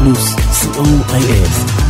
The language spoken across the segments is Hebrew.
פלוס, co.il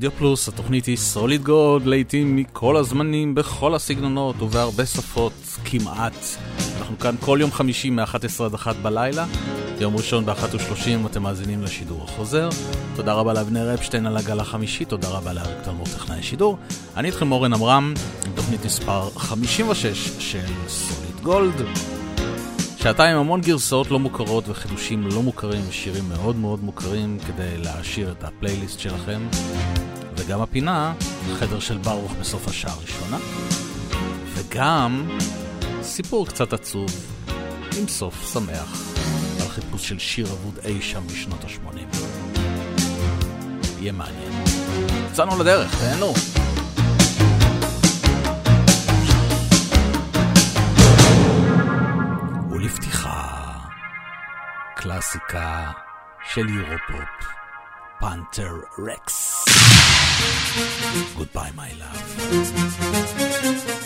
רדיו פלוס, התוכנית היא סוליד גולד, לעיתים מכל הזמנים, בכל הסגנונות ובהרבה שפות, כמעט. אנחנו כאן כל יום חמישי מ-11 עד 1 בלילה, יום ראשון ב-1.30 אתם מאזינים לשידור החוזר. תודה רבה לאבנר אפשטיין על הגל החמישי, תודה רבה לאריק תלמור טכנאי השידור. אני איתכם אורן עמרם, עם תוכנית מספר 56 של סוליד גולד. שעתיים המון גרסאות לא מוכרות וחידושים לא מוכרים ושירים מאוד מאוד מוכרים כדי להעשיר את הפלייליסט שלכם. וגם הפינה, חדר של ברוך בסוף השעה הראשונה. וגם סיפור קצת עצוב, עם סוף שמח, על חיפוש של שיר אבוד אי שם בשנות ה-80. יהיה מעניין. יצאנו לדרך, תהנו. ולפתיחה, קלאסיקה של יורופופ, פנתר רקס. Goodbye, my love.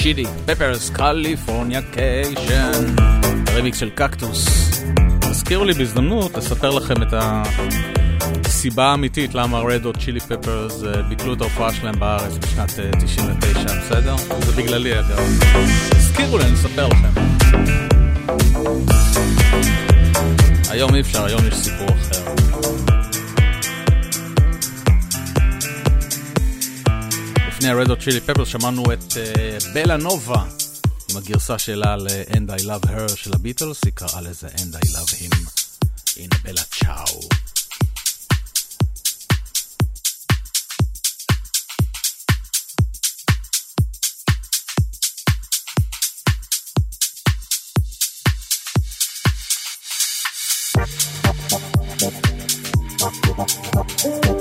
צ'ילי, פפרס, קליפורניה קיישן, רמיקס של קקטוס. תזכירו לי בהזדמנות לספר לכם את הסיבה האמיתית למה רד או צ'ילי פפרס ביטלו את ההופעה שלהם בארץ בשנת 99, אה, בסדר? זה בגללי אגב. תזכירו לי, אני אספר לכם. היום אי אפשר, היום יש סיפור אחר. לפני ה-Red Hot Chili Peppers שמענו את בלה uh, נובה עם הגרסה שלה ל-And I Love Her של הביטלס, היא קראה לזה And I Love Him. in Bella Chow. Thank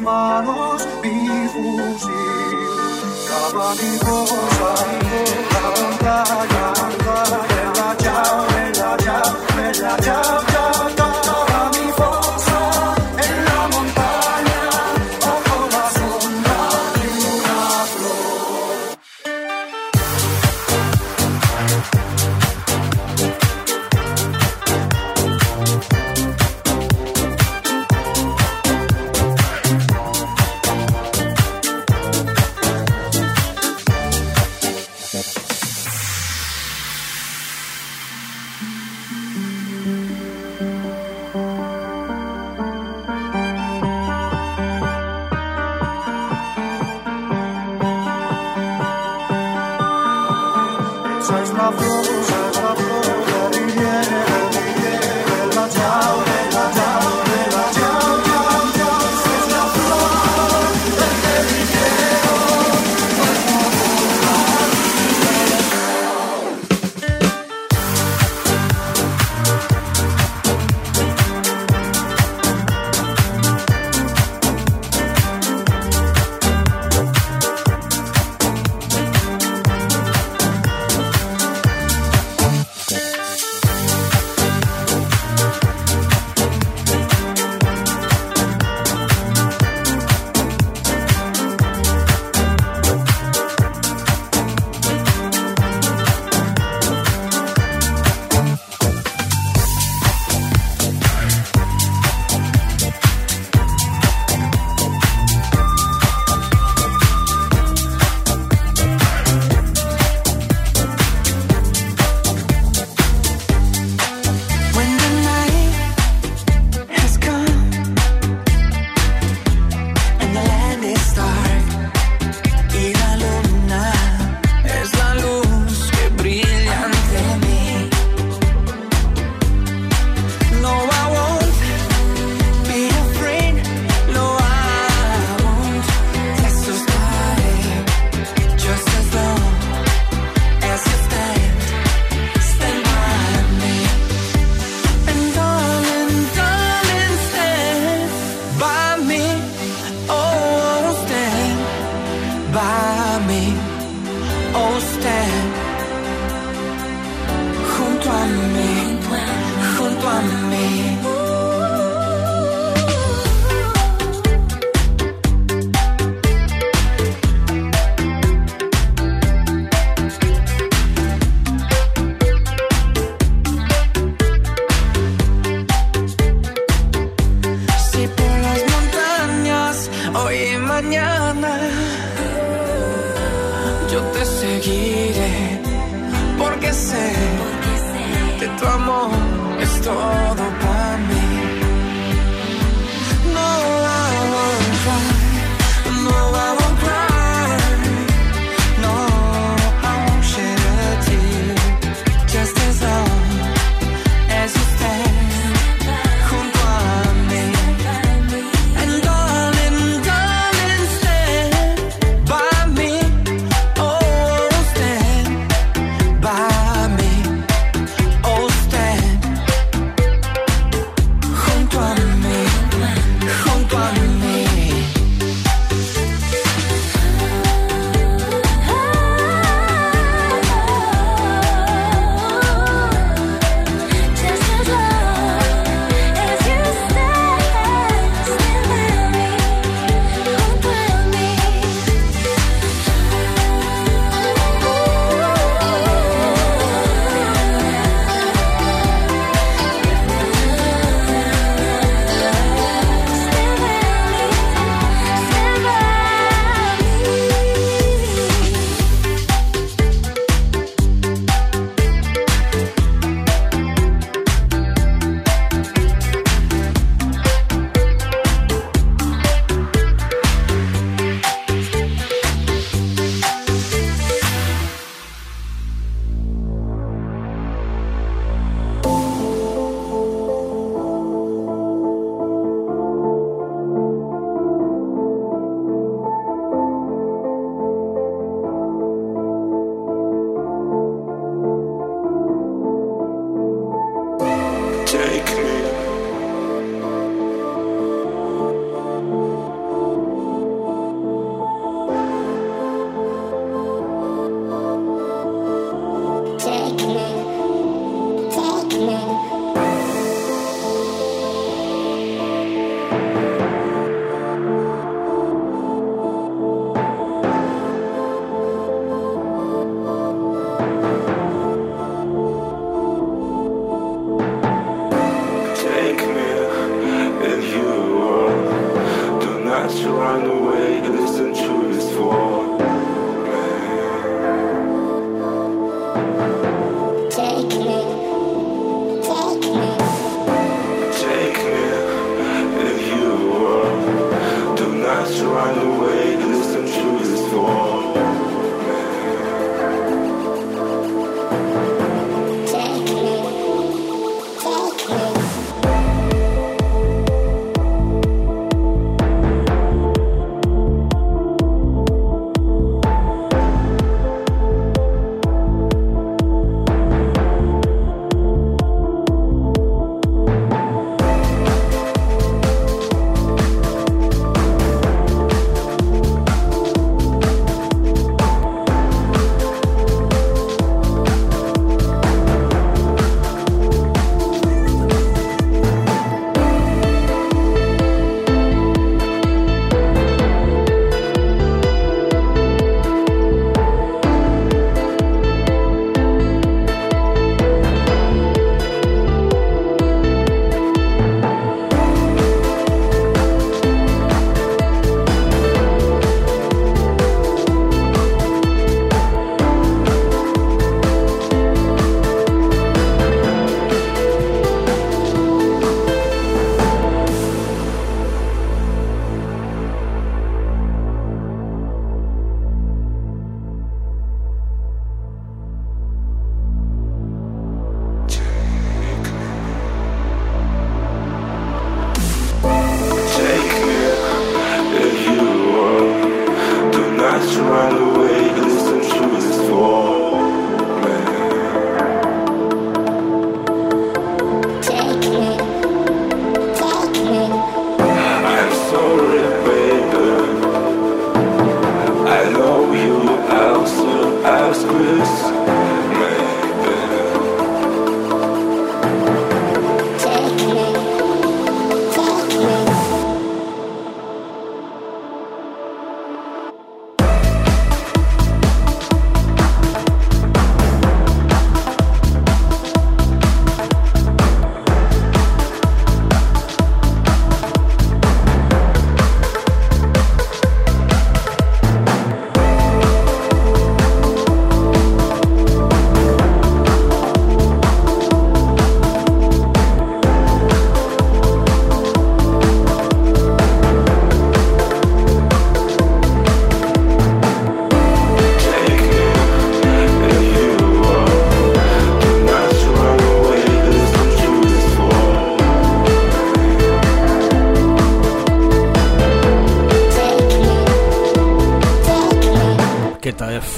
tus manos mi fusil. Cava mi cosa, la batalla, la llave, la llave, la llave. Seis pra flor, seis pra flor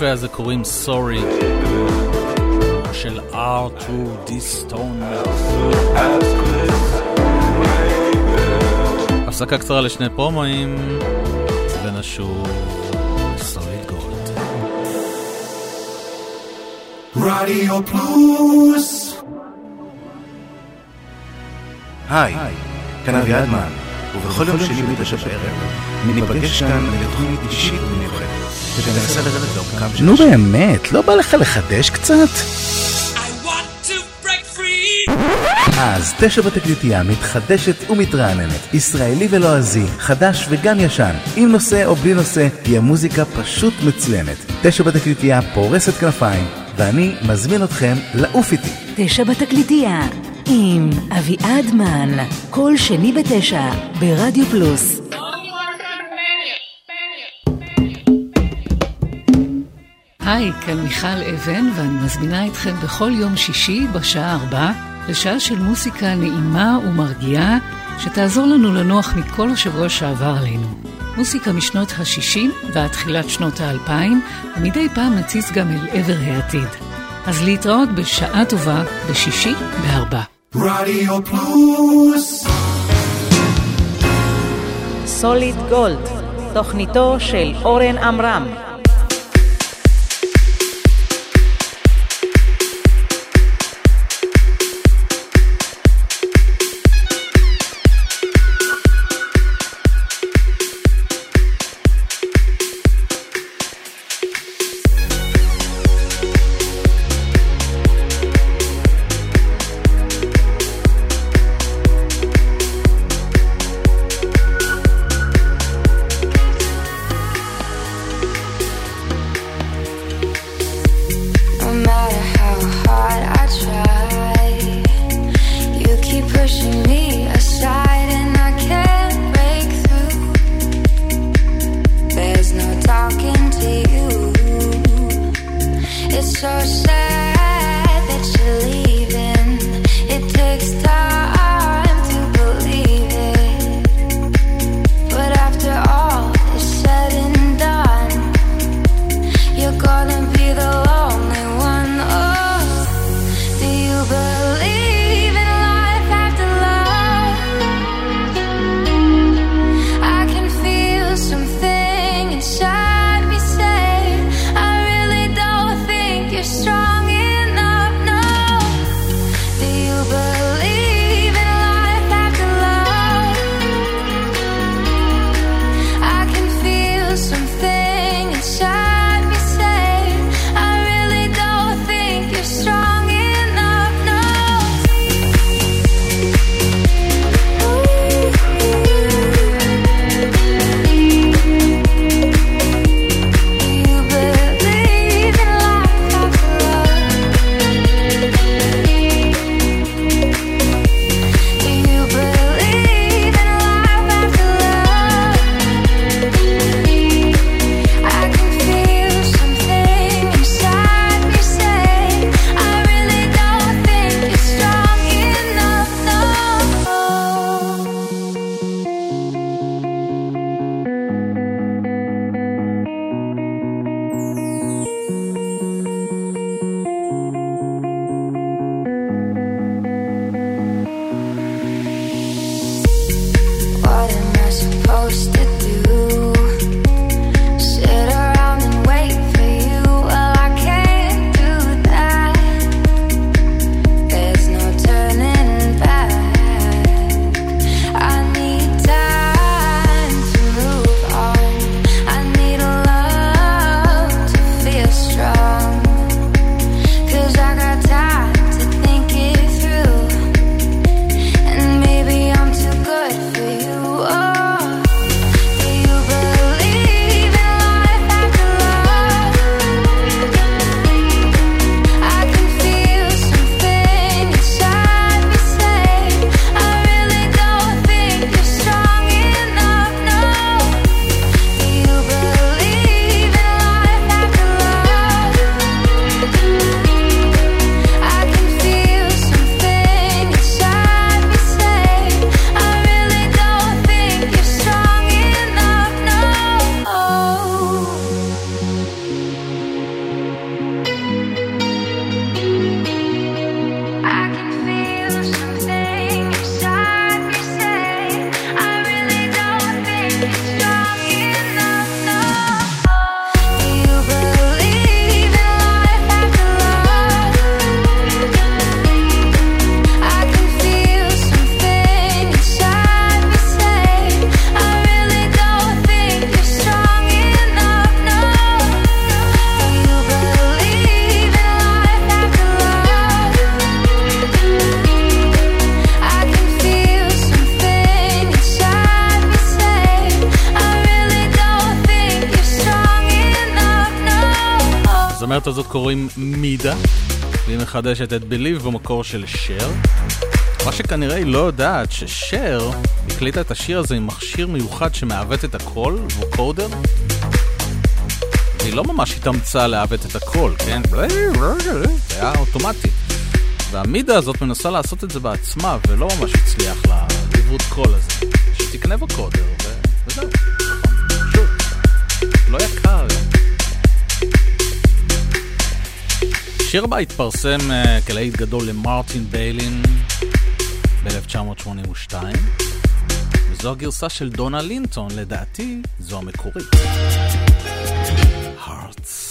היפה הזה קוראים סורי של R2D Stone. הפסקה קצרה לשני פרומואים ונשוב סוליד גולד. רדיו פלוס היי, כאן אביעדמן, ובכל יום שני בתשע בערב ניפגש כאן לתוכנית אישית ומיוחדת. נו באמת, לא בא לך לחדש קצת? אז תשע בתקליטייה מתחדשת ומתרעננת, ישראלי ולועזי, חדש וגם ישן, עם נושא או בלי נושא, היא המוזיקה פשוט מצוינת. תשע בתקליטייה פורסת כנפיים, ואני מזמין אתכם לעוף איתי. תשע בתקליטייה, עם אביעד מן, כל שני בתשע, ברדיו פלוס. היי, כאן מיכל אבן, ואני מזמינה אתכם בכל יום שישי בשעה ארבע לשעה של מוסיקה נעימה ומרגיעה, שתעזור לנו לנוח מכל השבוע שעבר עלינו. מוסיקה משנות ה-60 ועד תחילת שנות ה-2000, ומדי פעם נציץ גם אל עבר העתיד. אז להתראות בשעה טובה בשישי בארבע. רדיו פלוס סוליד גולד, תוכניתו של אורן עמרם קוראים מידה, והיא מחדשת את Believe במקור של שר. מה שכנראה היא לא יודעת, ששר הקליטה את השיר הזה עם מכשיר מיוחד שמעוות את הקול, ווקודר. והיא לא ממש התאמצה לעוות את הקול, כן? זה היה אוטומטי. והמידה הזאת מנסה לעשות את זה בעצמה, ולא ממש הצליח לעיוות קול הזה. שתקנה ווקודר, השיר הבא התפרסם uh, כלהיט גדול למרטין ביילין ב-1982, וזו הגרסה של דונה לינטון, לדעתי זו המקורית. הארטס,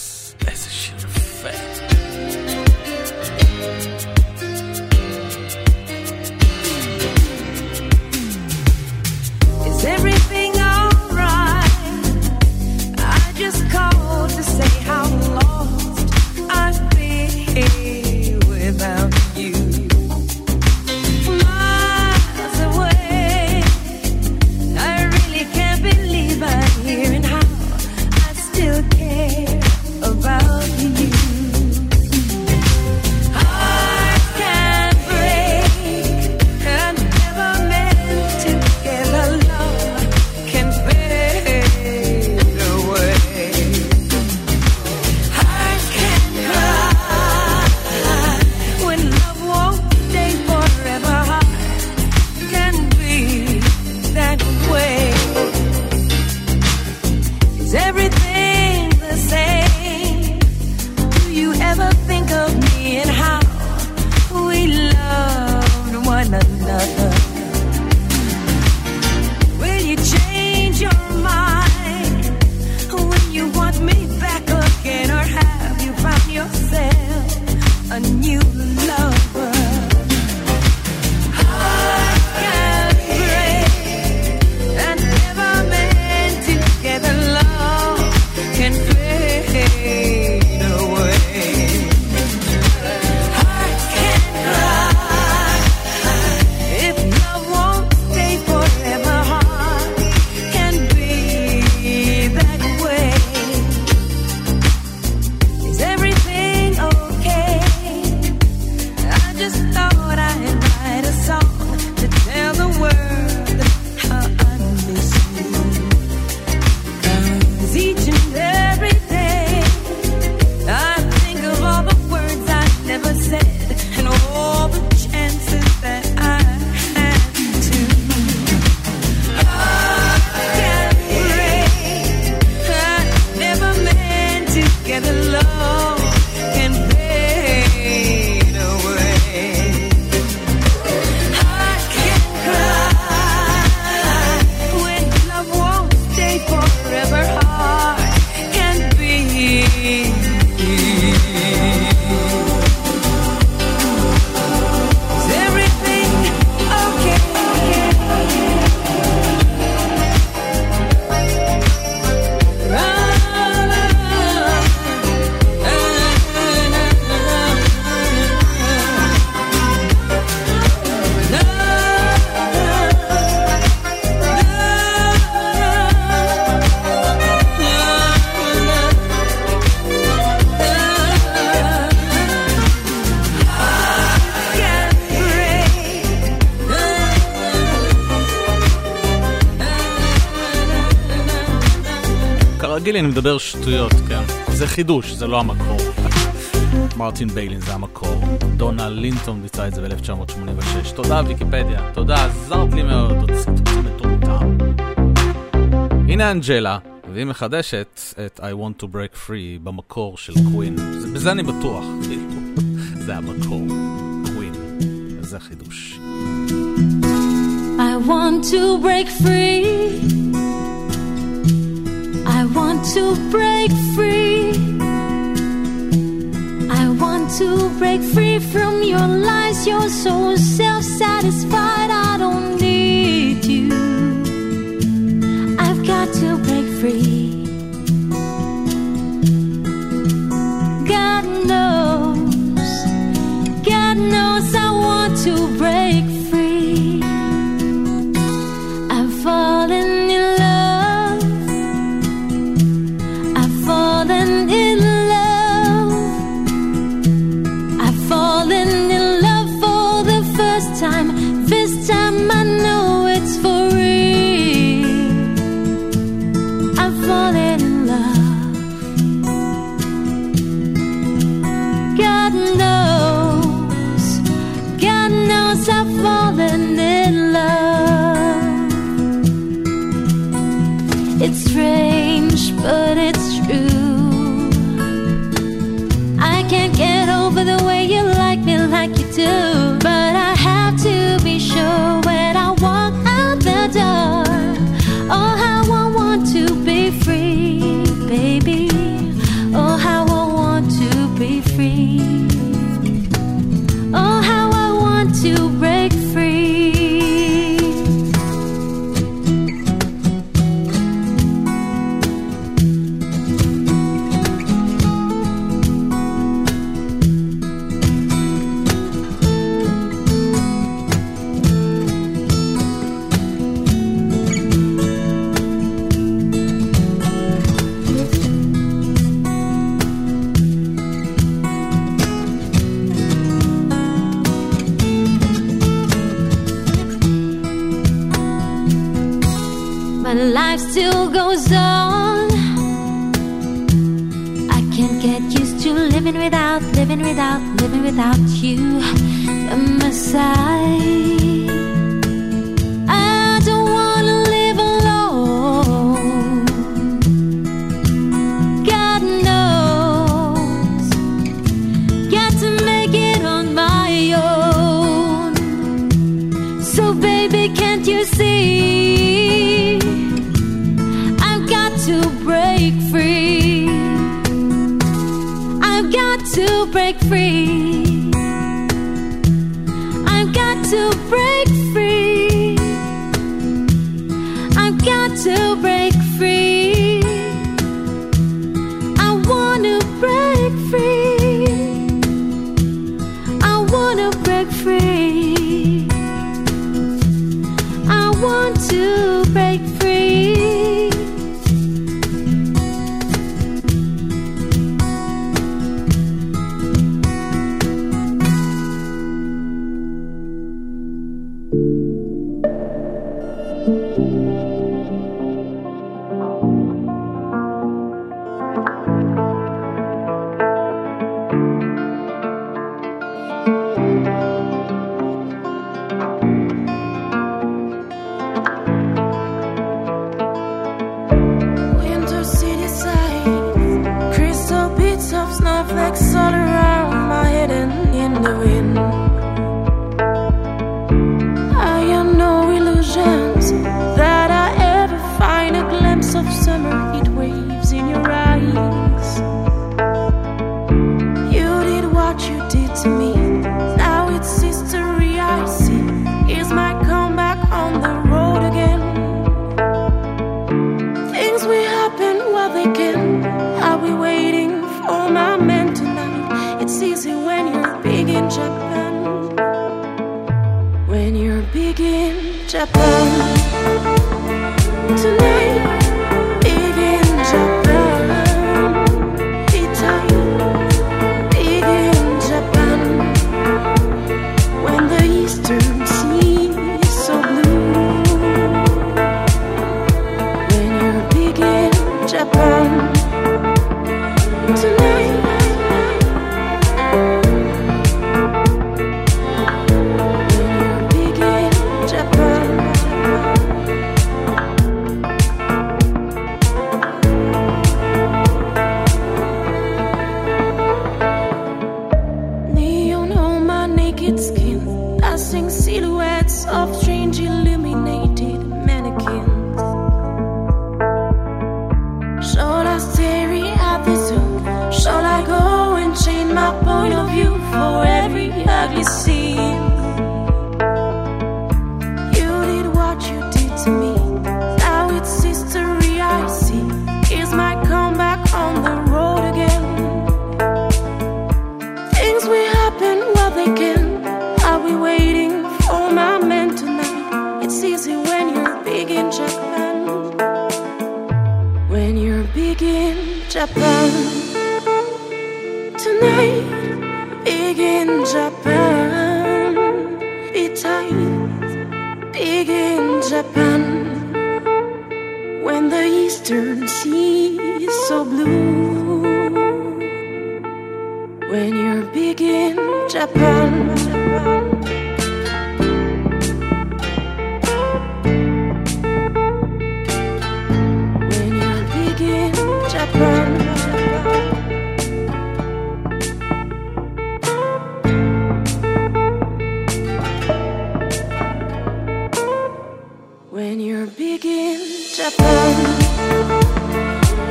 מדבר שטויות, כן. זה חידוש, זה לא המקור. מרטין ביילין זה המקור. דונה לינטון ביצעה את זה ב-1986. תודה ויקיפדיה, תודה, עזרת לי מאוד, ציטוט מטומטם. הנה אנג'לה, והיא מחדשת את I want to break free במקור של קווין. זה- בזה אני בטוח. זה המקור. קווין. זה חידוש. I want to break free. To break free. I want to break free from your lies. You're so self satisfied.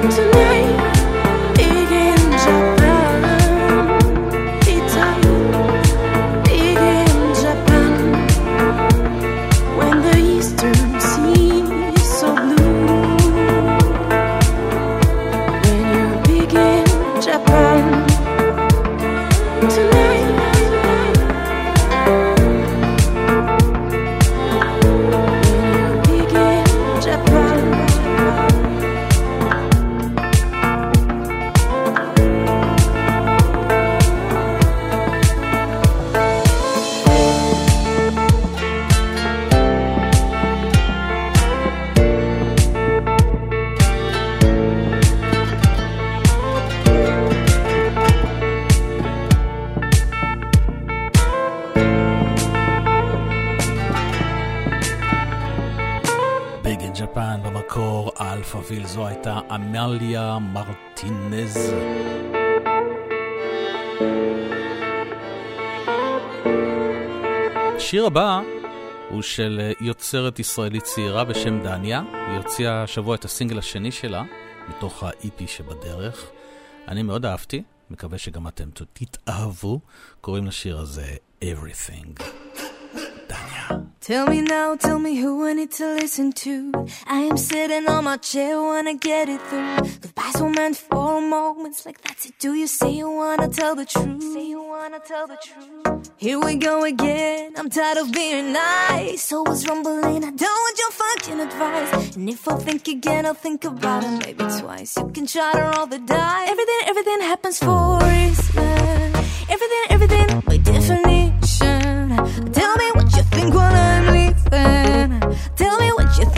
Tonight, השיר הבא הוא של אה, יוצרת ישראלית צעירה בשם דניה. היא הוציאה השבוע את הסינגל השני שלה, מתוך ה-EP שבדרך. אני מאוד אהבתי, מקווה שגם אתם תתאהבו. קוראים לשיר הזה Everything. Tell me now, tell me who I need to listen to. I am sitting on my chair, wanna get it through. Goodbyes were meant for moments like that. Do you say you wanna tell the truth? Say you wanna tell the truth. Here we go again. I'm tired of being nice. Always rumbling. I don't want your fucking advice. And if I think again, I'll think about it maybe twice. You can try to roll the die. Everything, everything happens for a reason. Everything, everything by definition. Tell me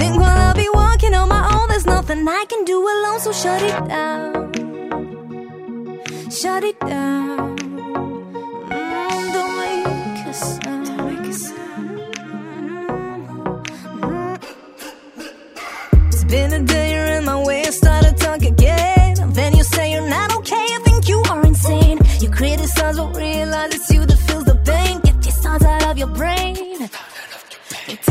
think while I'll be walking on my own. There's nothing I can do alone, so shut it down. Shut it down. Mm, don't make a sound. Don't make a sound. It's been a day, you're in my way. I started talk again. Then you say you're not okay. I think you are insane. You criticize, but realize it's you that feels the pain. Get your thoughts out of your brain.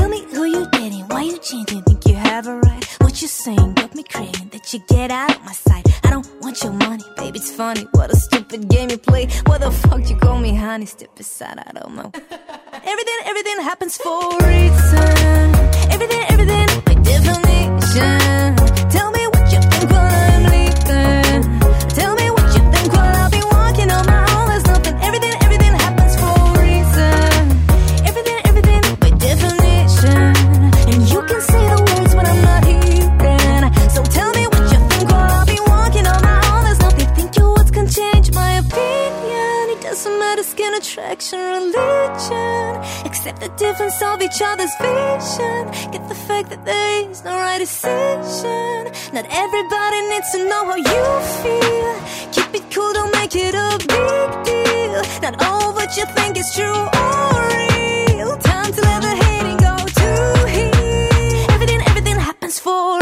Tell me who you dating, why you changing? Think you have a right? What you saying got me craving that you get out of my sight. I don't want your money, baby. It's funny. What a stupid game you play. What the fuck you call me, honey? Step aside, I don't know. everything, everything happens for a reason. Everything, everything by definition. Tell me attraction, religion. Accept the difference of each other's vision. Get the fact that there is no right decision. Not everybody needs to know how you feel. Keep it cool, don't make it a big deal. Not all what you think is true or real. Time to let the hating go to heal. Everything, everything happens for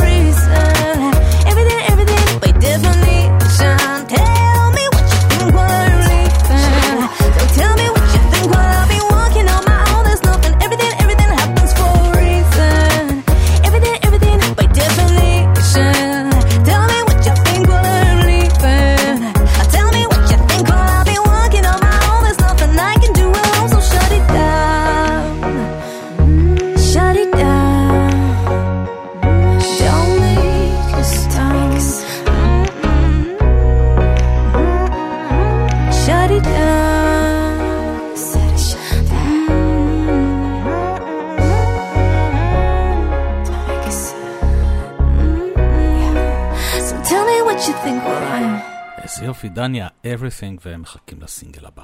יופי, דניה, everything, והם מחכים לסינגל הבא.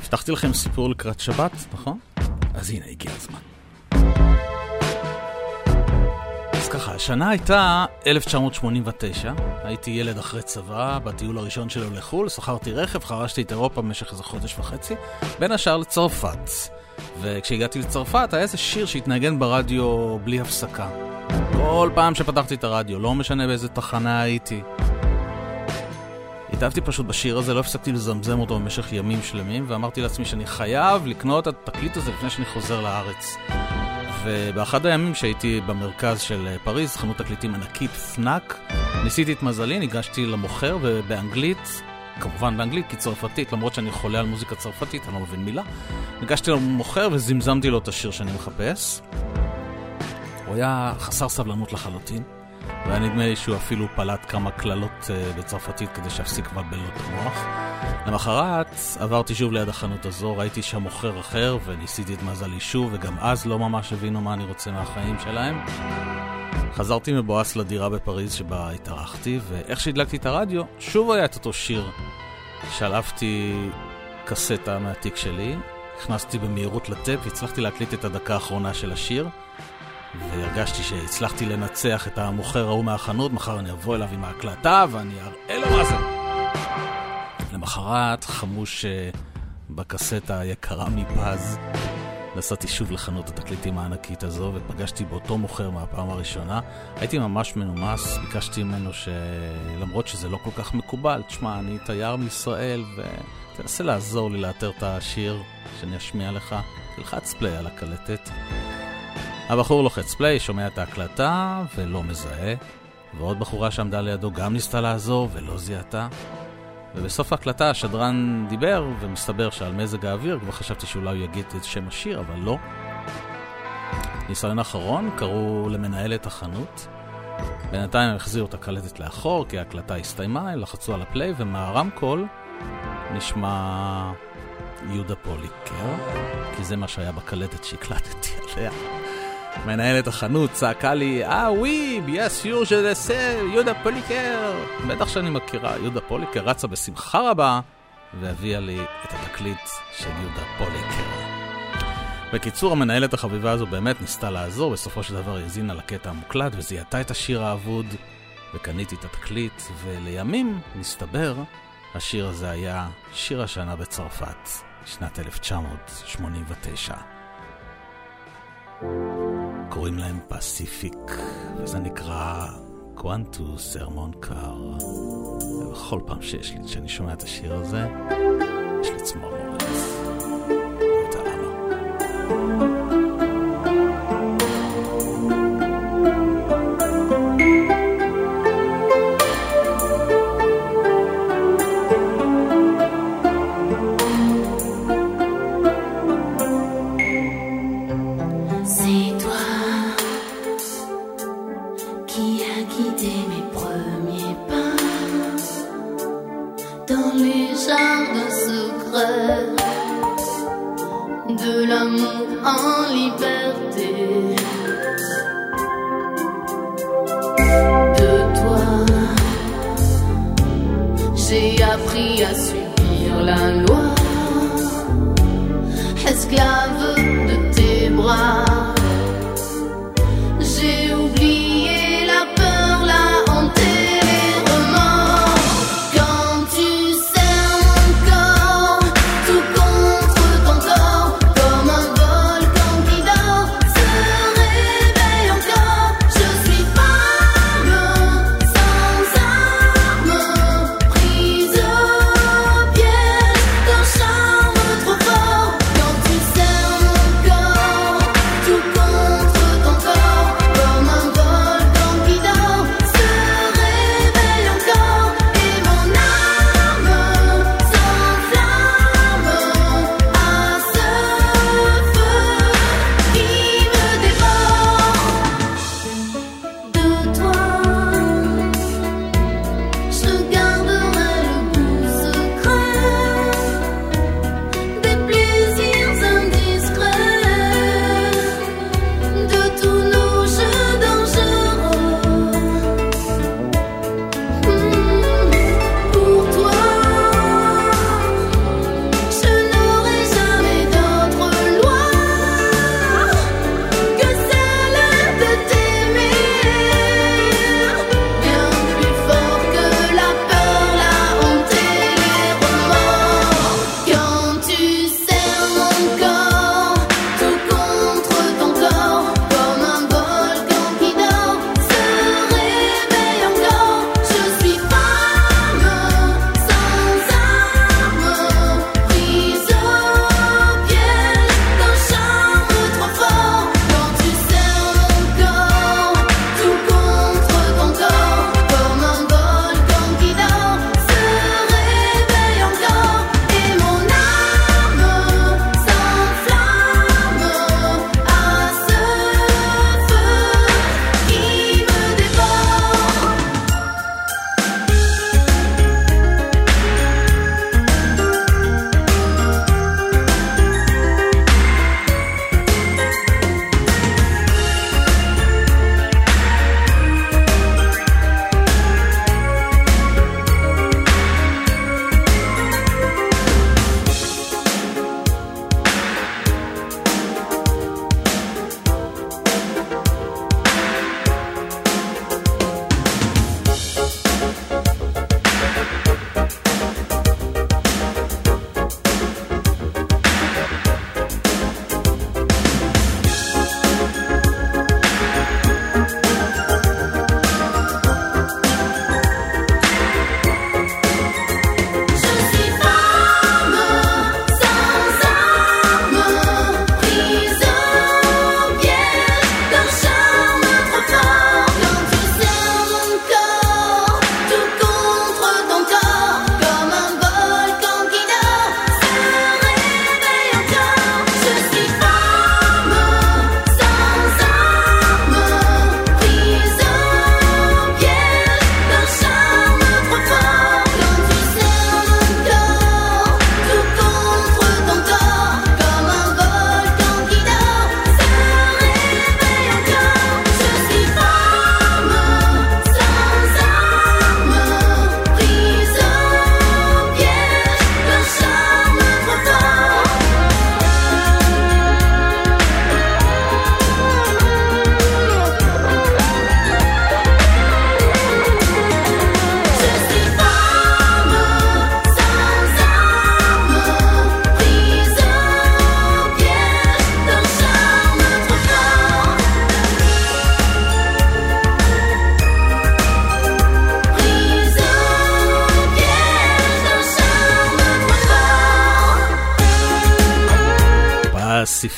הבטחתי לכם סיפור לקראת שבת, נכון? אז הנה, הגיע הזמן. ככה, השנה הייתה 1989, הייתי ילד אחרי צבא, בטיול הראשון שלו לחו"ל, שכרתי רכב, חרשתי את אירופה במשך איזה חודש וחצי, בין השאר לצרפת. וכשהגעתי לצרפת היה איזה שיר שהתנגן ברדיו בלי הפסקה. כל פעם שפתחתי את הרדיו, לא משנה באיזה תחנה הייתי. התאהבתי פשוט בשיר הזה, לא הפסקתי לזמזם אותו במשך ימים שלמים, ואמרתי לעצמי שאני חייב לקנות את התקליט הזה לפני שאני חוזר לארץ. ובאחד הימים שהייתי במרכז של אה, פריז, חנות תקליטים ענקית פנאק, ניסיתי את מזלי, ניגשתי למוכר, ובאנגלית, כמובן באנגלית, כי צרפתית, למרות שאני חולה על מוזיקה צרפתית, אני לא מבין מילה, ניגשתי למוכר וזמזמתי לו את השיר שאני מחפש. הוא היה חסר סבלנות לחלוטין. והיה נדמה לי שהוא אפילו פלט כמה קללות uh, בצרפתית כדי שאפסיק לבלבל לו את המוח. למחרת עברתי שוב ליד החנות הזו, ראיתי שם מוכר אחר וניסיתי את מזלי שוב, וגם אז לא ממש הבינו מה אני רוצה מהחיים שלהם. חזרתי מבואס לדירה בפריז שבה התארחתי, ואיך שהדלקתי את הרדיו, שוב היה את אותו שיר. שלפתי קסטה מהתיק שלי, הכנסתי במהירות לטאפ והצלחתי להקליט את הדקה האחרונה של השיר. והרגשתי שהצלחתי לנצח את המוכר ההוא מהחנות, מחר אני אבוא אליו עם ההקלטה ואני אראה לו מה זה. למחרת, חמוש uh, בקסטה היקרה מפז, נסעתי שוב לחנות התקליטים הענקית הזו ופגשתי באותו מוכר מהפעם הראשונה. הייתי ממש מנומס, ביקשתי ממנו שלמרות שזה לא כל כך מקובל, תשמע, אני תייר מישראל ותנסה לעזור לי לאתר את השיר שאני אשמיע לך. תלחץ פליי על הקלטת. הבחור לוחץ פליי, שומע את ההקלטה ולא מזהה, ועוד בחורה שעמדה לידו גם ניסתה לעזור ולא זיהתה. ובסוף ההקלטה השדרן דיבר, ומסתבר שעל מזג האוויר כבר חשבתי שאולי הוא יגיד את שם השיר, אבל לא. ניסיון אחרון, קראו למנהלת החנות. בינתיים הם החזירו את הקלטת לאחור, כי ההקלטה הסתיימה, הם לחצו על הפליי, ומהרמקול נשמע יהודה פוליקר, כי זה מה שהיה בקלטת שהקלטתי עליה. מנהלת החנות צעקה לי, אה ווי, ביאס יור של יהודה פוליקר. בטח שאני מכירה, יהודה פוליקר רצה בשמחה רבה והביאה לי את התקליט של יהודה פוליקר. בקיצור, המנהלת החביבה הזו באמת ניסתה לעזור, בסופו של דבר היא האזינה לקטע המוקלט וזיהתה את השיר האבוד, וקניתי את התקליט, ולימים, מסתבר, השיר הזה היה שיר השנה בצרפת, שנת 1989. קוראים להם פסיפיק, וזה נקרא קוונטו סרמון קר. ובכל פעם שיש לי, כשאני שומע את השיר הזה, יש לי צמרמורת. לא יודע למה. En liberté. De toi, j'ai appris à subir la loi esclave de tes bras.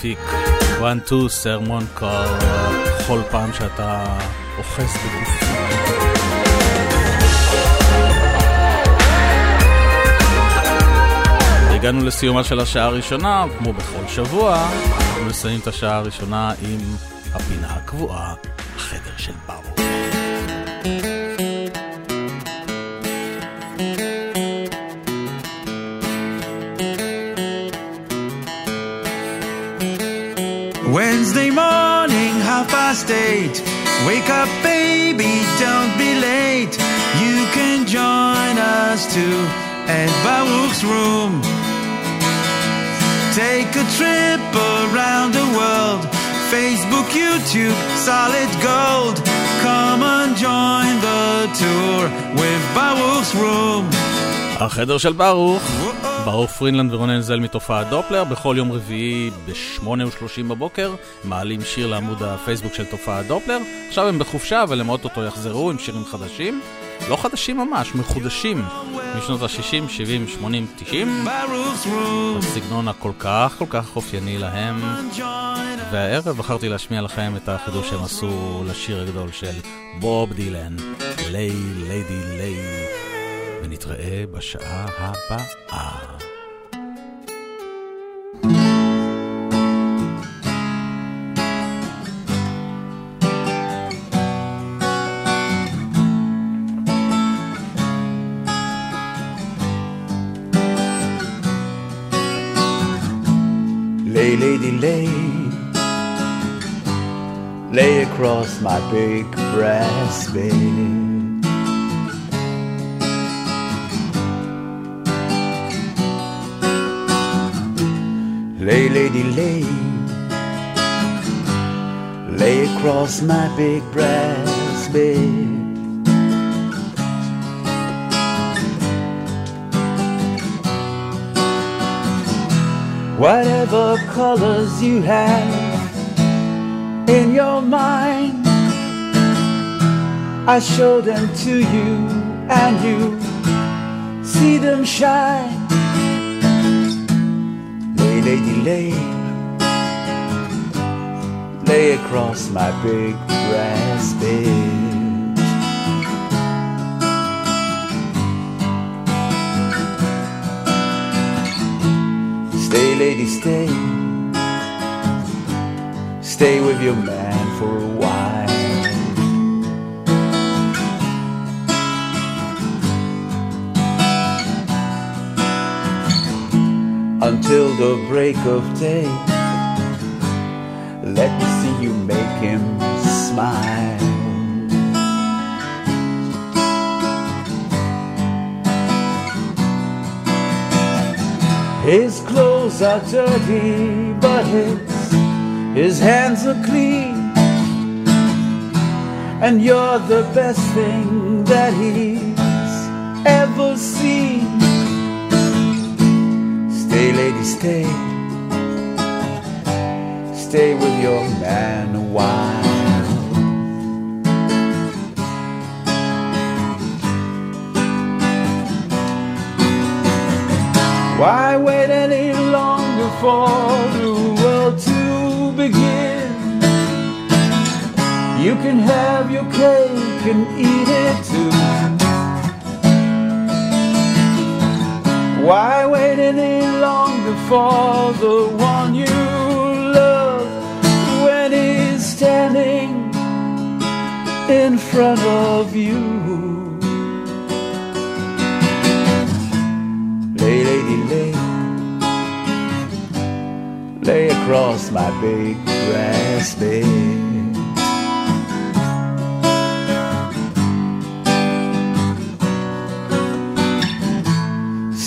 פסיפיק, one two סרמון קר, כל פעם שאתה אוחז בגופי. הגענו לסיומה של השעה הראשונה, כמו בכל שבוע, אנחנו נסיים את השעה הראשונה עם הפינה הקבועה, החדר של ברוך. Wednesday morning, half past eight. Wake up, baby, don't be late. You can join us too at Baruch's room. Take a trip around the world. Facebook, YouTube, solid gold. Come and join the tour with Baruch's room. החדר של ברוך, ברוך פרינלנד ורונן זל מתופעת דופלר, בכל יום רביעי ב-8:30 בבוקר מעלים שיר לעמוד הפייסבוק של תופעת דופלר. עכשיו הם בחופשה, אבל הם אוטוטו יחזרו עם שירים חדשים. לא חדשים ממש, מחודשים, משנות ה-60, 70, 80, 90, Baruch's room. בסגנון הכל כך כל כך אופייני להם. והערב בחרתי להשמיע לכם את החידוש שהם עשו לשיר הגדול של בוב דילן, ליי, ליידי, ליי. ונתראה בשעה הבאה. Lay, lady, lay. Lay across my big brass bed. Lay, lady, lay. Lay across my big brass bed. Whatever colors you have in your mind, I show them to you and you see them shine. Lady, lay, lay across my big brass bed. Stay, lady, stay. Stay with your man Until the break of day. Let me see you make him smile. His clothes are dirty, but his, his hands are clean. And you're the best thing that he's ever seen. Lady, stay. Stay with your man a while. Why wait any longer for the world to begin? You can have your cake and eat it too. Why wait any longer for the one you love when he's standing in front of you? Lay, lady, lay, lay across my big brass bed.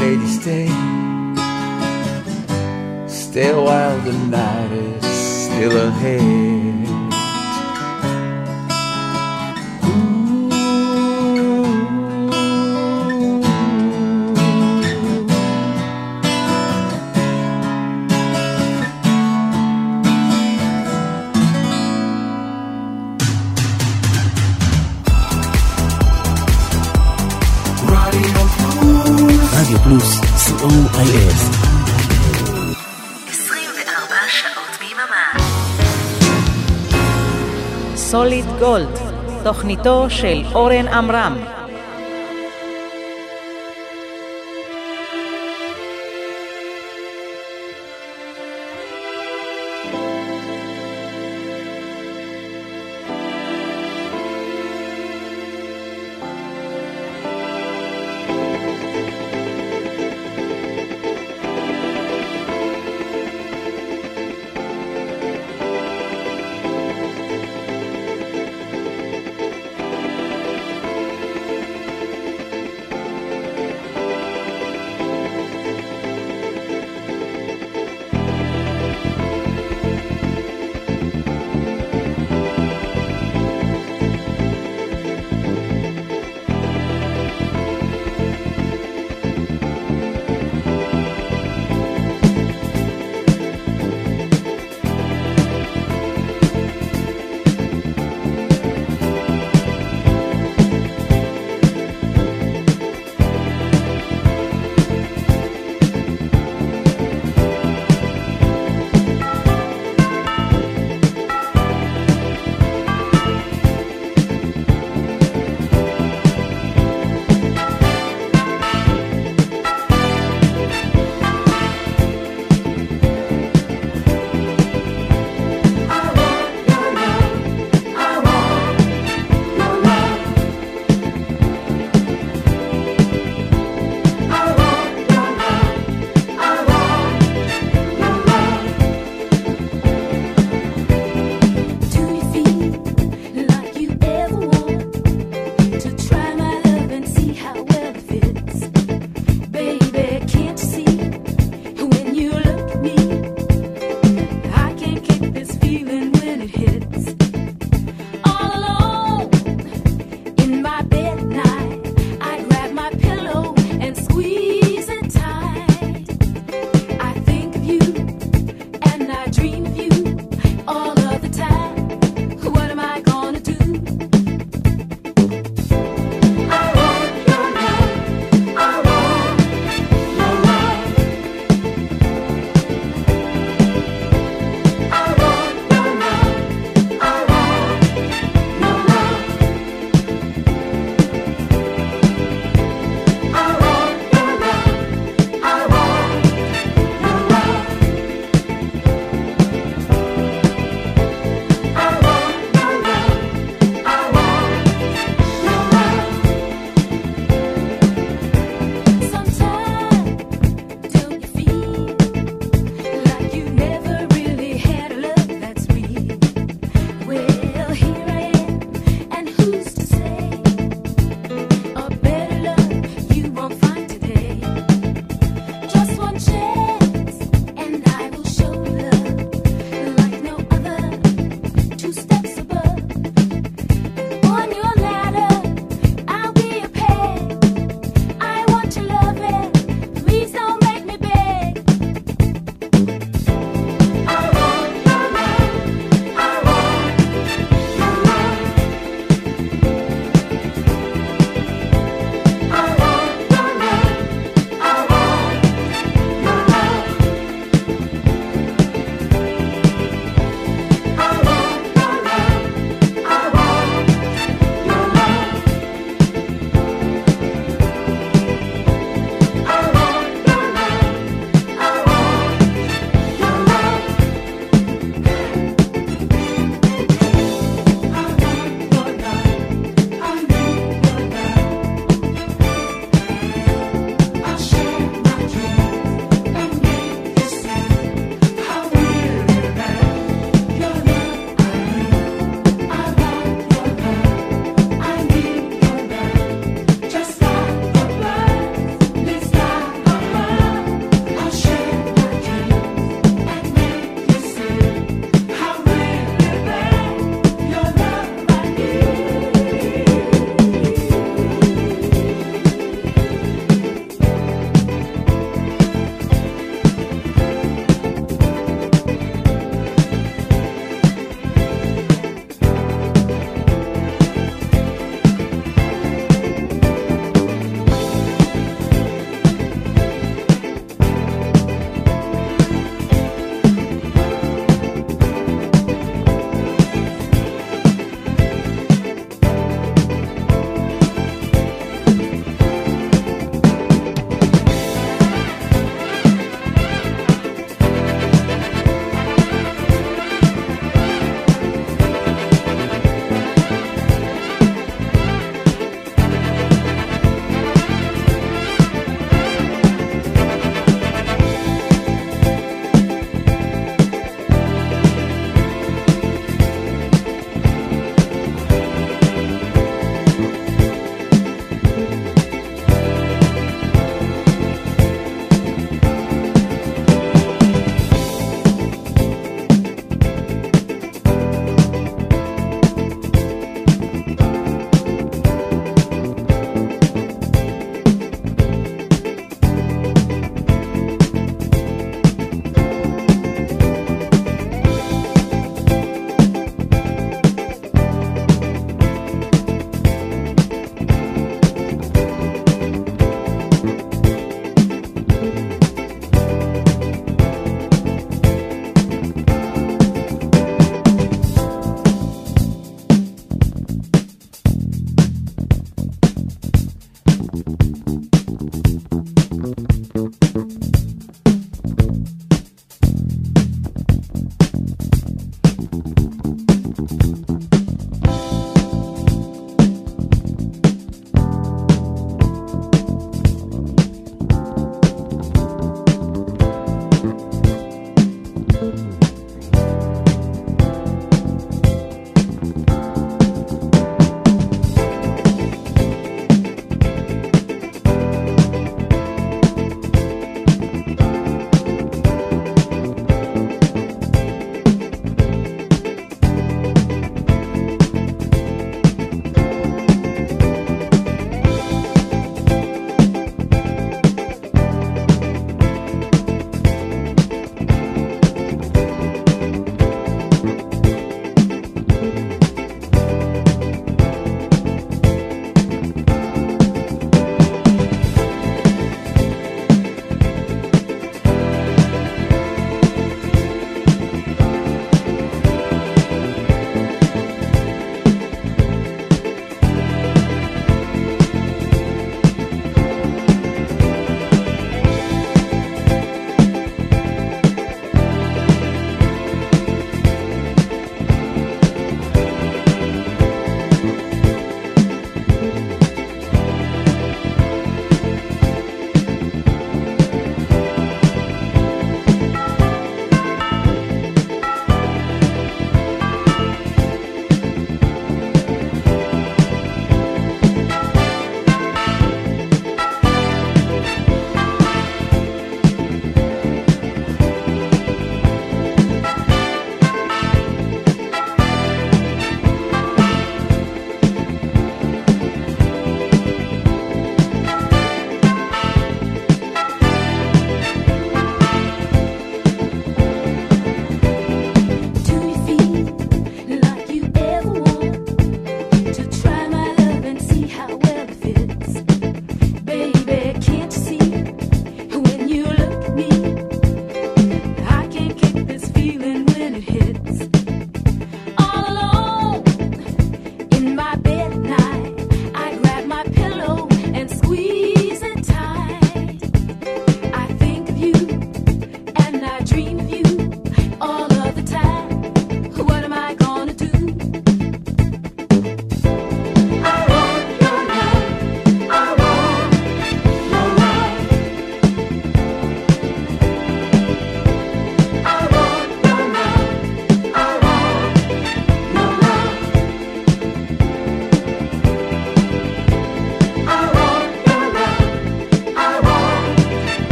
Lady, stay. Stay while the night is still ahead. פלוס, co.il. 24 שעות ביממה. סוליד גולד, תוכניתו של אורן עמרם.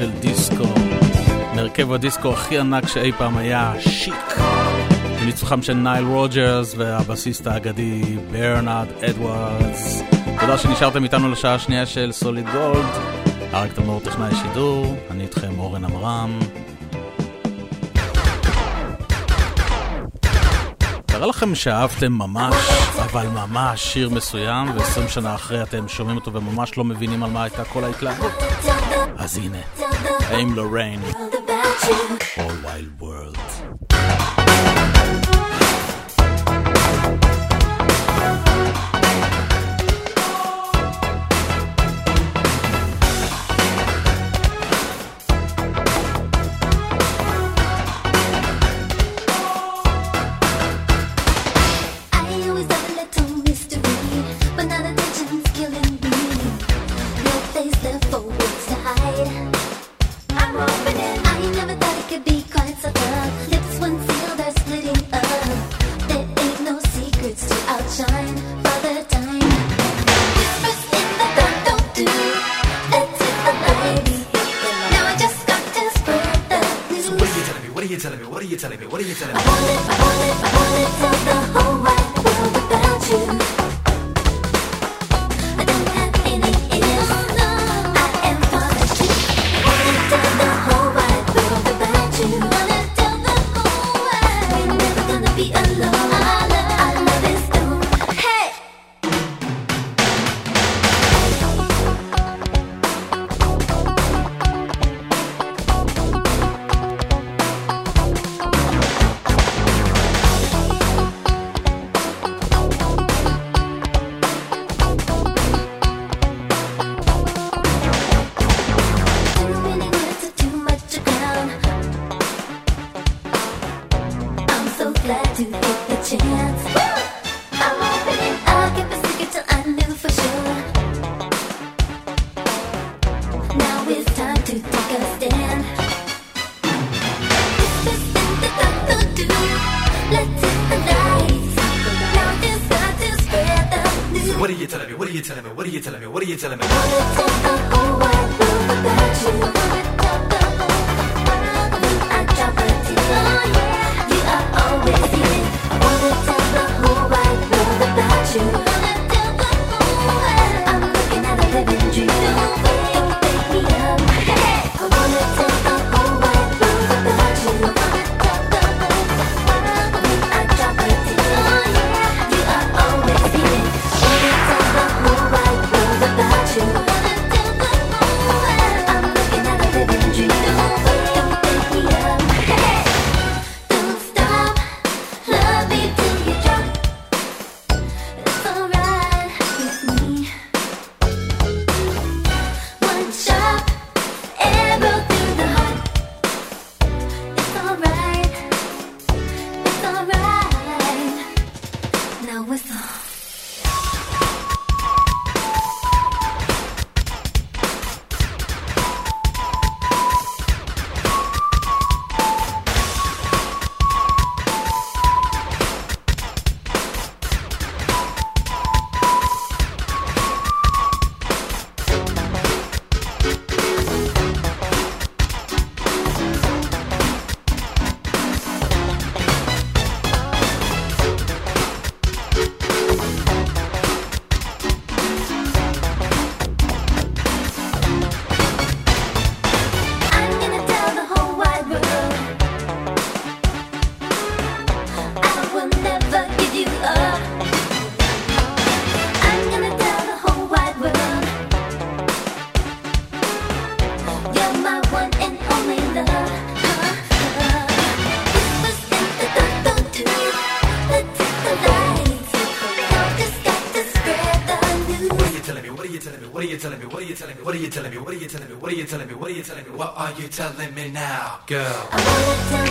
של דיסקו, מהרכב הדיסקו הכי ענק שאי פעם היה, שיק, מניצוחם של נייל רוג'רס והבסיסט האגדי ברנארד אדוארדס. תודה שנשארתם איתנו לשעה השנייה של סוליד גולד. הרג תמור טכנאי שידור, אני איתכם אורן עמרם. קרה לכם שאהבתם ממש, אבל ממש שיר מסוים, ועשרים שנה אחרי אתם שומעים אותו וממש לא מבינים על מה הייתה כל ההתלהבות. magazine. I'm Lorraine. All while What are you telling me? What are you telling me? What are you telling me? What are you telling me? What are you telling me? What are you telling me? What are you telling me? What are you telling me? What are you telling me now, girl?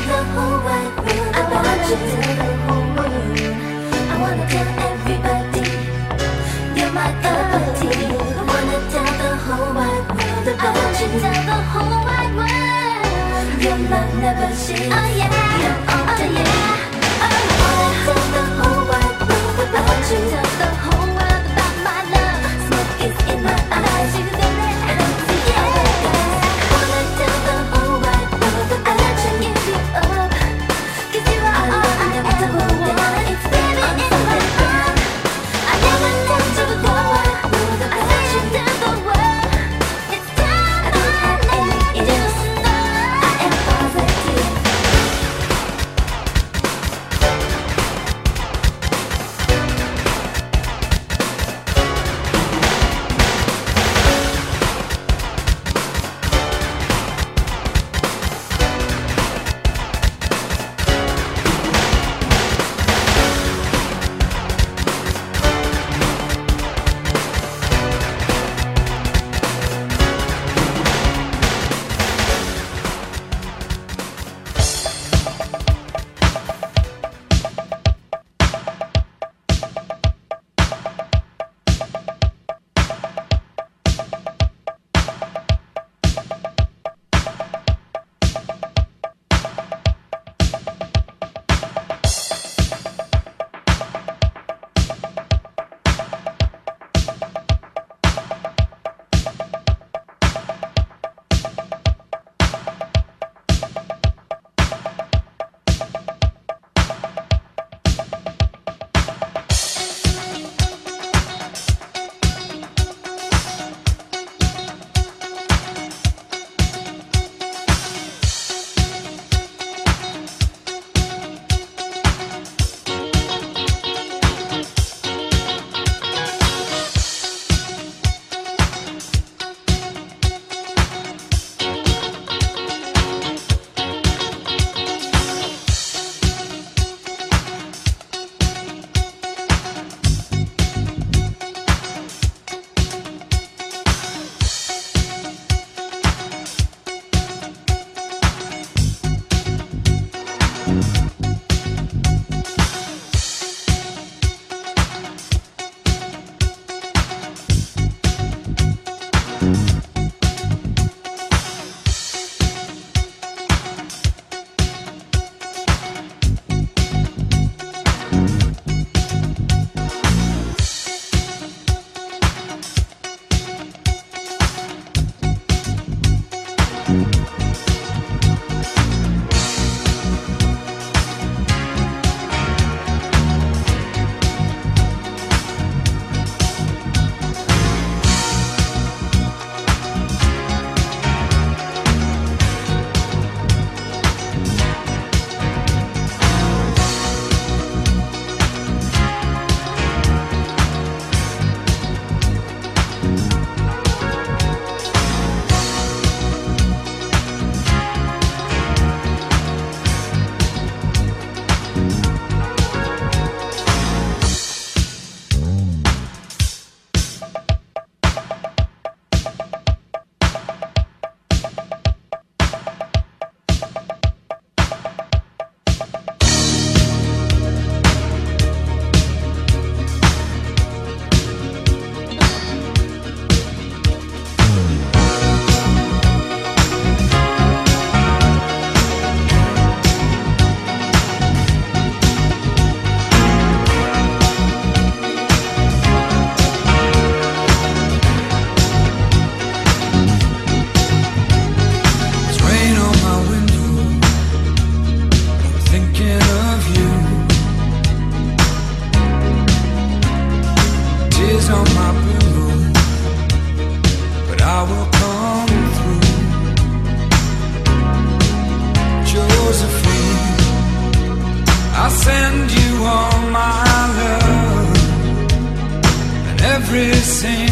sim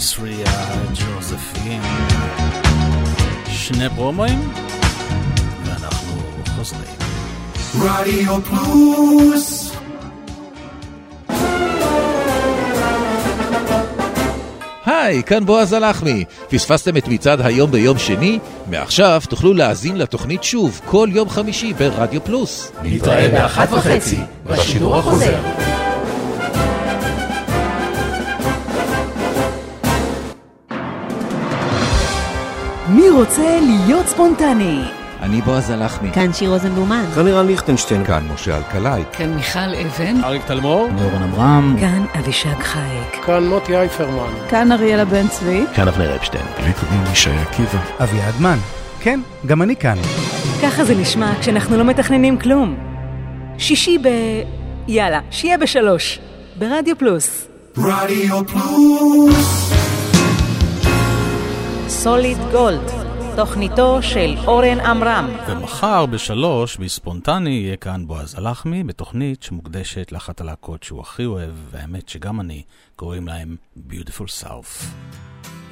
קריס ריה, ג'וזפין. שני פרומואים, ואנחנו חוזרים. רדיו פלוס היי, כאן בועז הלחמי. פספסתם את מצעד היום ביום שני? מעכשיו תוכלו להאזין לתוכנית שוב כל יום חמישי ברדיו פלוס. נתראה באחת וחצי, בשידור החוזר. מי רוצה להיות ספונטני? אני בועז הלחמי. כאן שיר רוזנבלומן. כאן לירן ליכטנשטיין. כאן משה אלקלעי. כאן מיכל אבן. אריק תלמור. נורן עמרם. כאן אבישג חייק. כאן מוטי אייפרמן. כאן אריאלה בן צבי. כאן אבנר אפשטיין. לי ישי עקיבא. אביעד מן. כן, גם אני כאן. ככה זה נשמע כשאנחנו לא מתכננים כלום. שישי ב... יאללה, שיהיה בשלוש. ברדיו פלוס. רדיו פלוס סוליד גולד, תוכניתו של אורן עמרם. ומחר בשלוש, בספונטני, יהיה כאן בועז הלחמי, בתוכנית שמוקדשת לאחת הלהקות שהוא הכי אוהב, והאמת שגם אני, קוראים להם Beautiful South.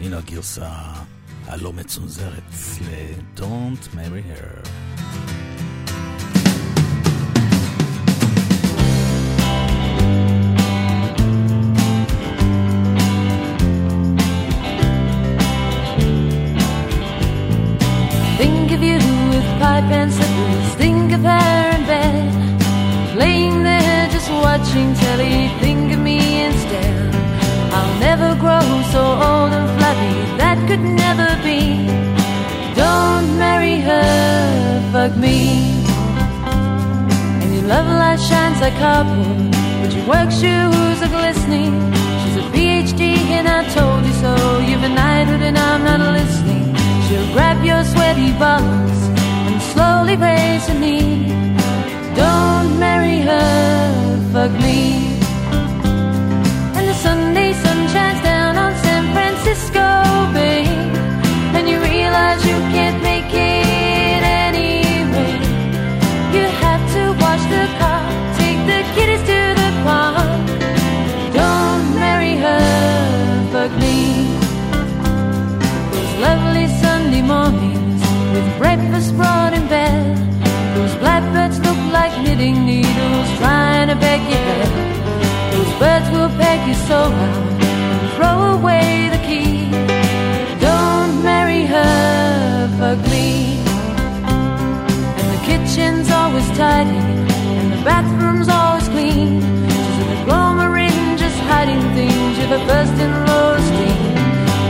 הנה הגרסה הלא מצונזרת ל-Don't Marry Her. And slippers. Think of her in bed. Laying there just watching telly. Think of me instead. I'll never grow so old and flabby. That could never be. Don't marry her, fuck me. And your love light shines like copper. But your work shoes are glistening. She's a PhD and I told you so. You've a knighthood and I'm not listening. She'll grab your sweaty and slowly raise her knee. Don't marry her, fuck me. And the Sunday sun shines down on San Francisco Bay. Breakfast brought in bed. Those blackbirds look like knitting needles trying to beg your head. Those birds will peg you so hard throw away the key. Don't marry her, fuck me. And the kitchen's always tidy and the bathroom's always clean. She's an agglomerate just hiding things. The first in law's team.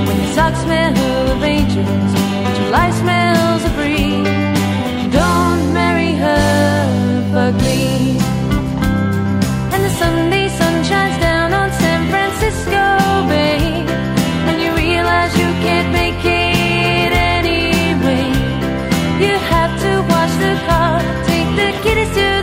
When your socks smell of angels, but your life smells Get us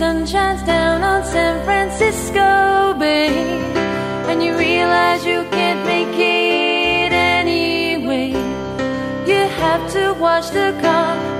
sun shines down on San Francisco Bay. And you realize you can't make it anyway. You have to wash the car,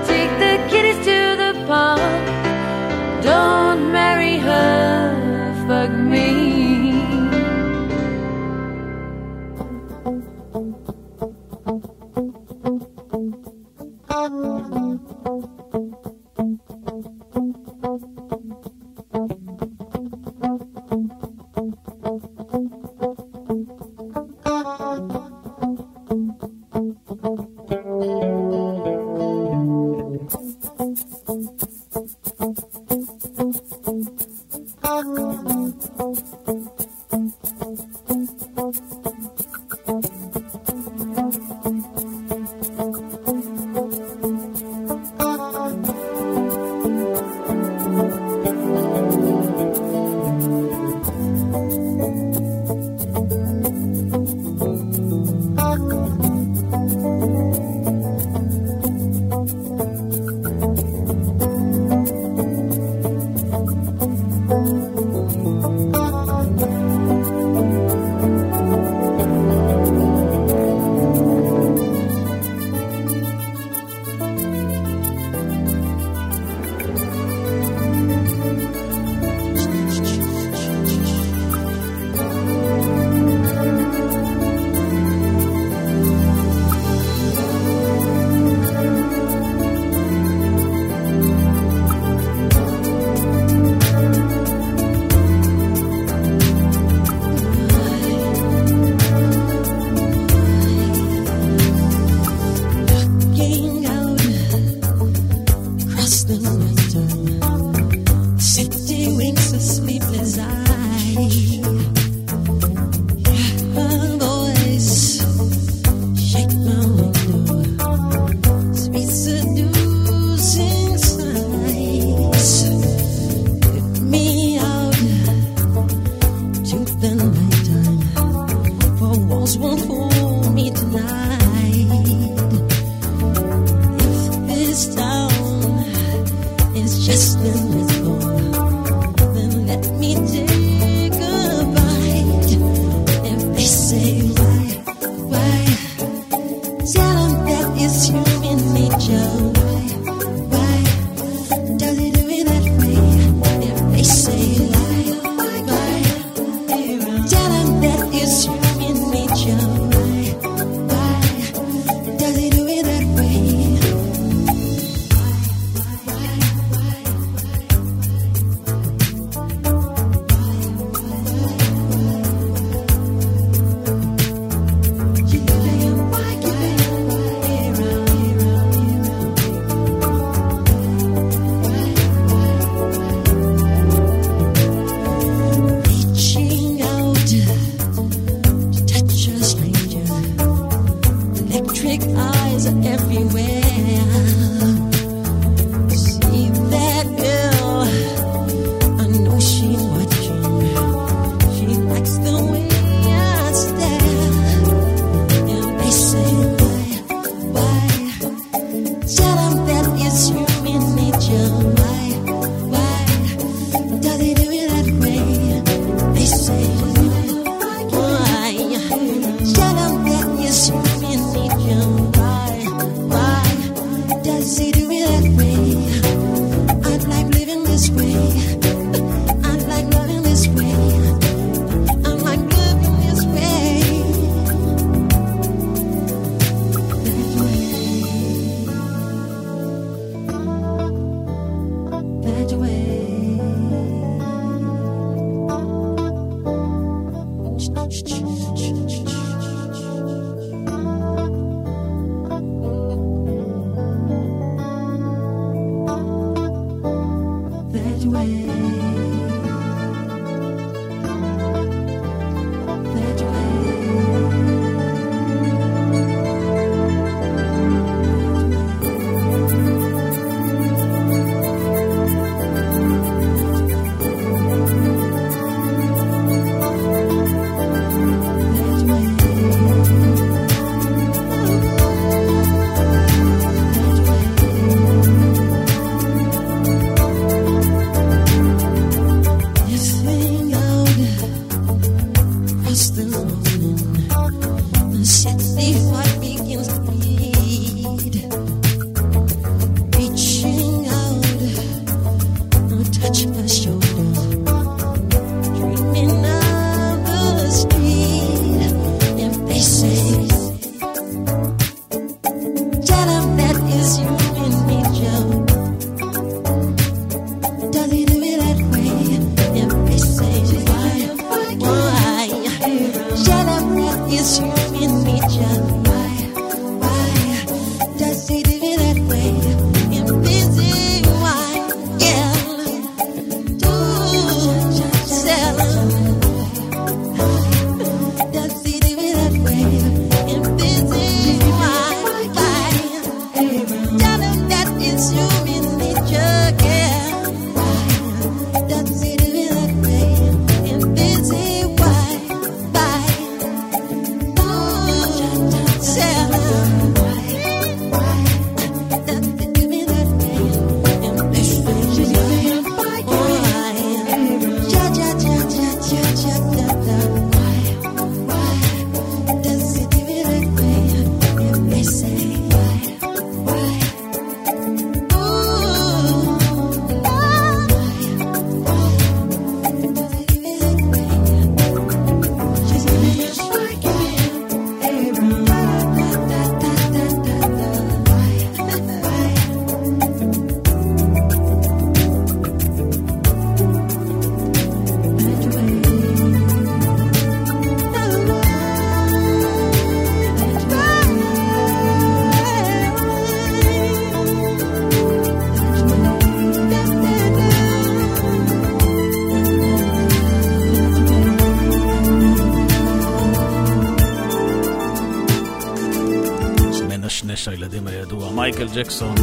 ג'קסון,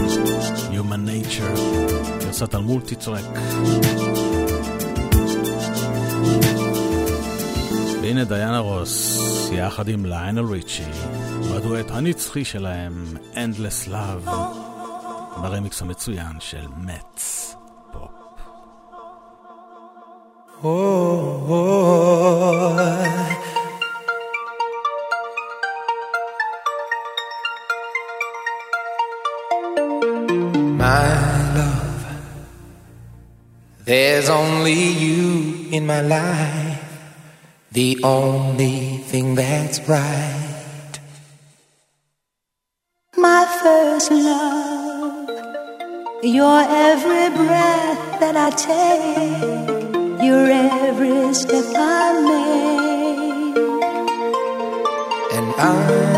Human Nature, גרסת על מולטי טרק. והנה דיינה רוס, יחד עם ליינל ריצ'י, בדואט הנצחי שלהם, Endless Love, ברמיקס המצוין של מת. my life, the only thing that's right. My first love, your every breath that I take, your every step I make. And I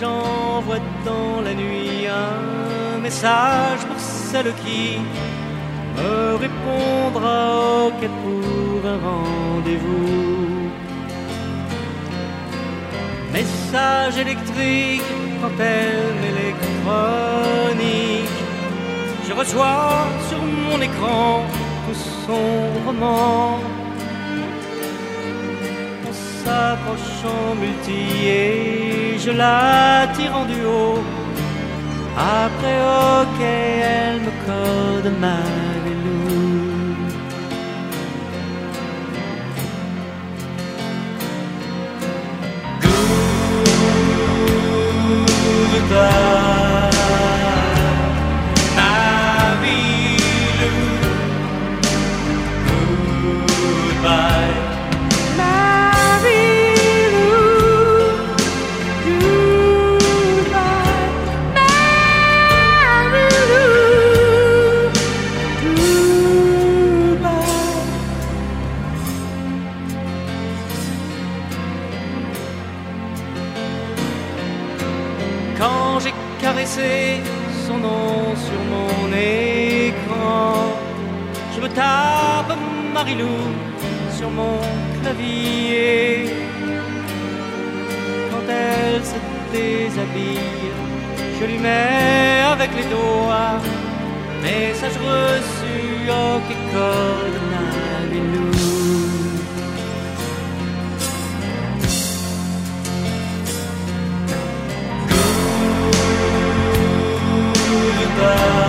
j'envoie dans la nuit un message pour celle qui me répondra ok pour un rendez-vous. Message électrique quand elle électronique. Je reçois sur mon écran tout son roman s'approchant multier, je la tire en duo. Après, ok, elle me colle de main. Son nom sur mon écran, je me tape Marilou sur mon clavier. Quand elle se déshabille, je lui mets avec les doigts message reçu, ok, code Marilou. love.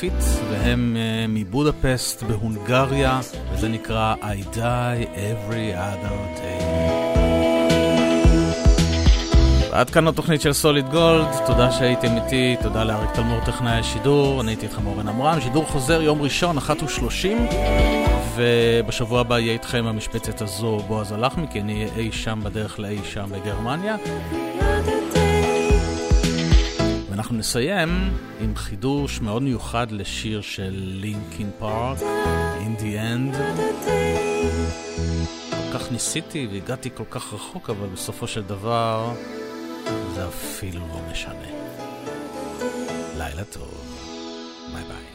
קלייפיט, והם uh, מבודפסט בהונגריה, וזה נקרא I die every other day. ועד כאן התוכנית של סוליד גולד, תודה שהייתם איתי, תודה לאריק תלמור טכנאי השידור, אני הייתי איתכם אורן עמרם, שידור חוזר יום ראשון, אחת ושלושים, ובשבוע הבא יהיה איתכם המשבצת הזו בועז הלחמי, כי אני אהיה אי שם בדרך לאי שם בגרמניה. ואנחנו נסיים עם חידוש מאוד מיוחד לשיר של לינקין פארק, In the End. כל כך ניסיתי והגעתי כל כך רחוק, אבל בסופו של דבר זה אפילו לא משנה. לילה טוב, ביי ביי.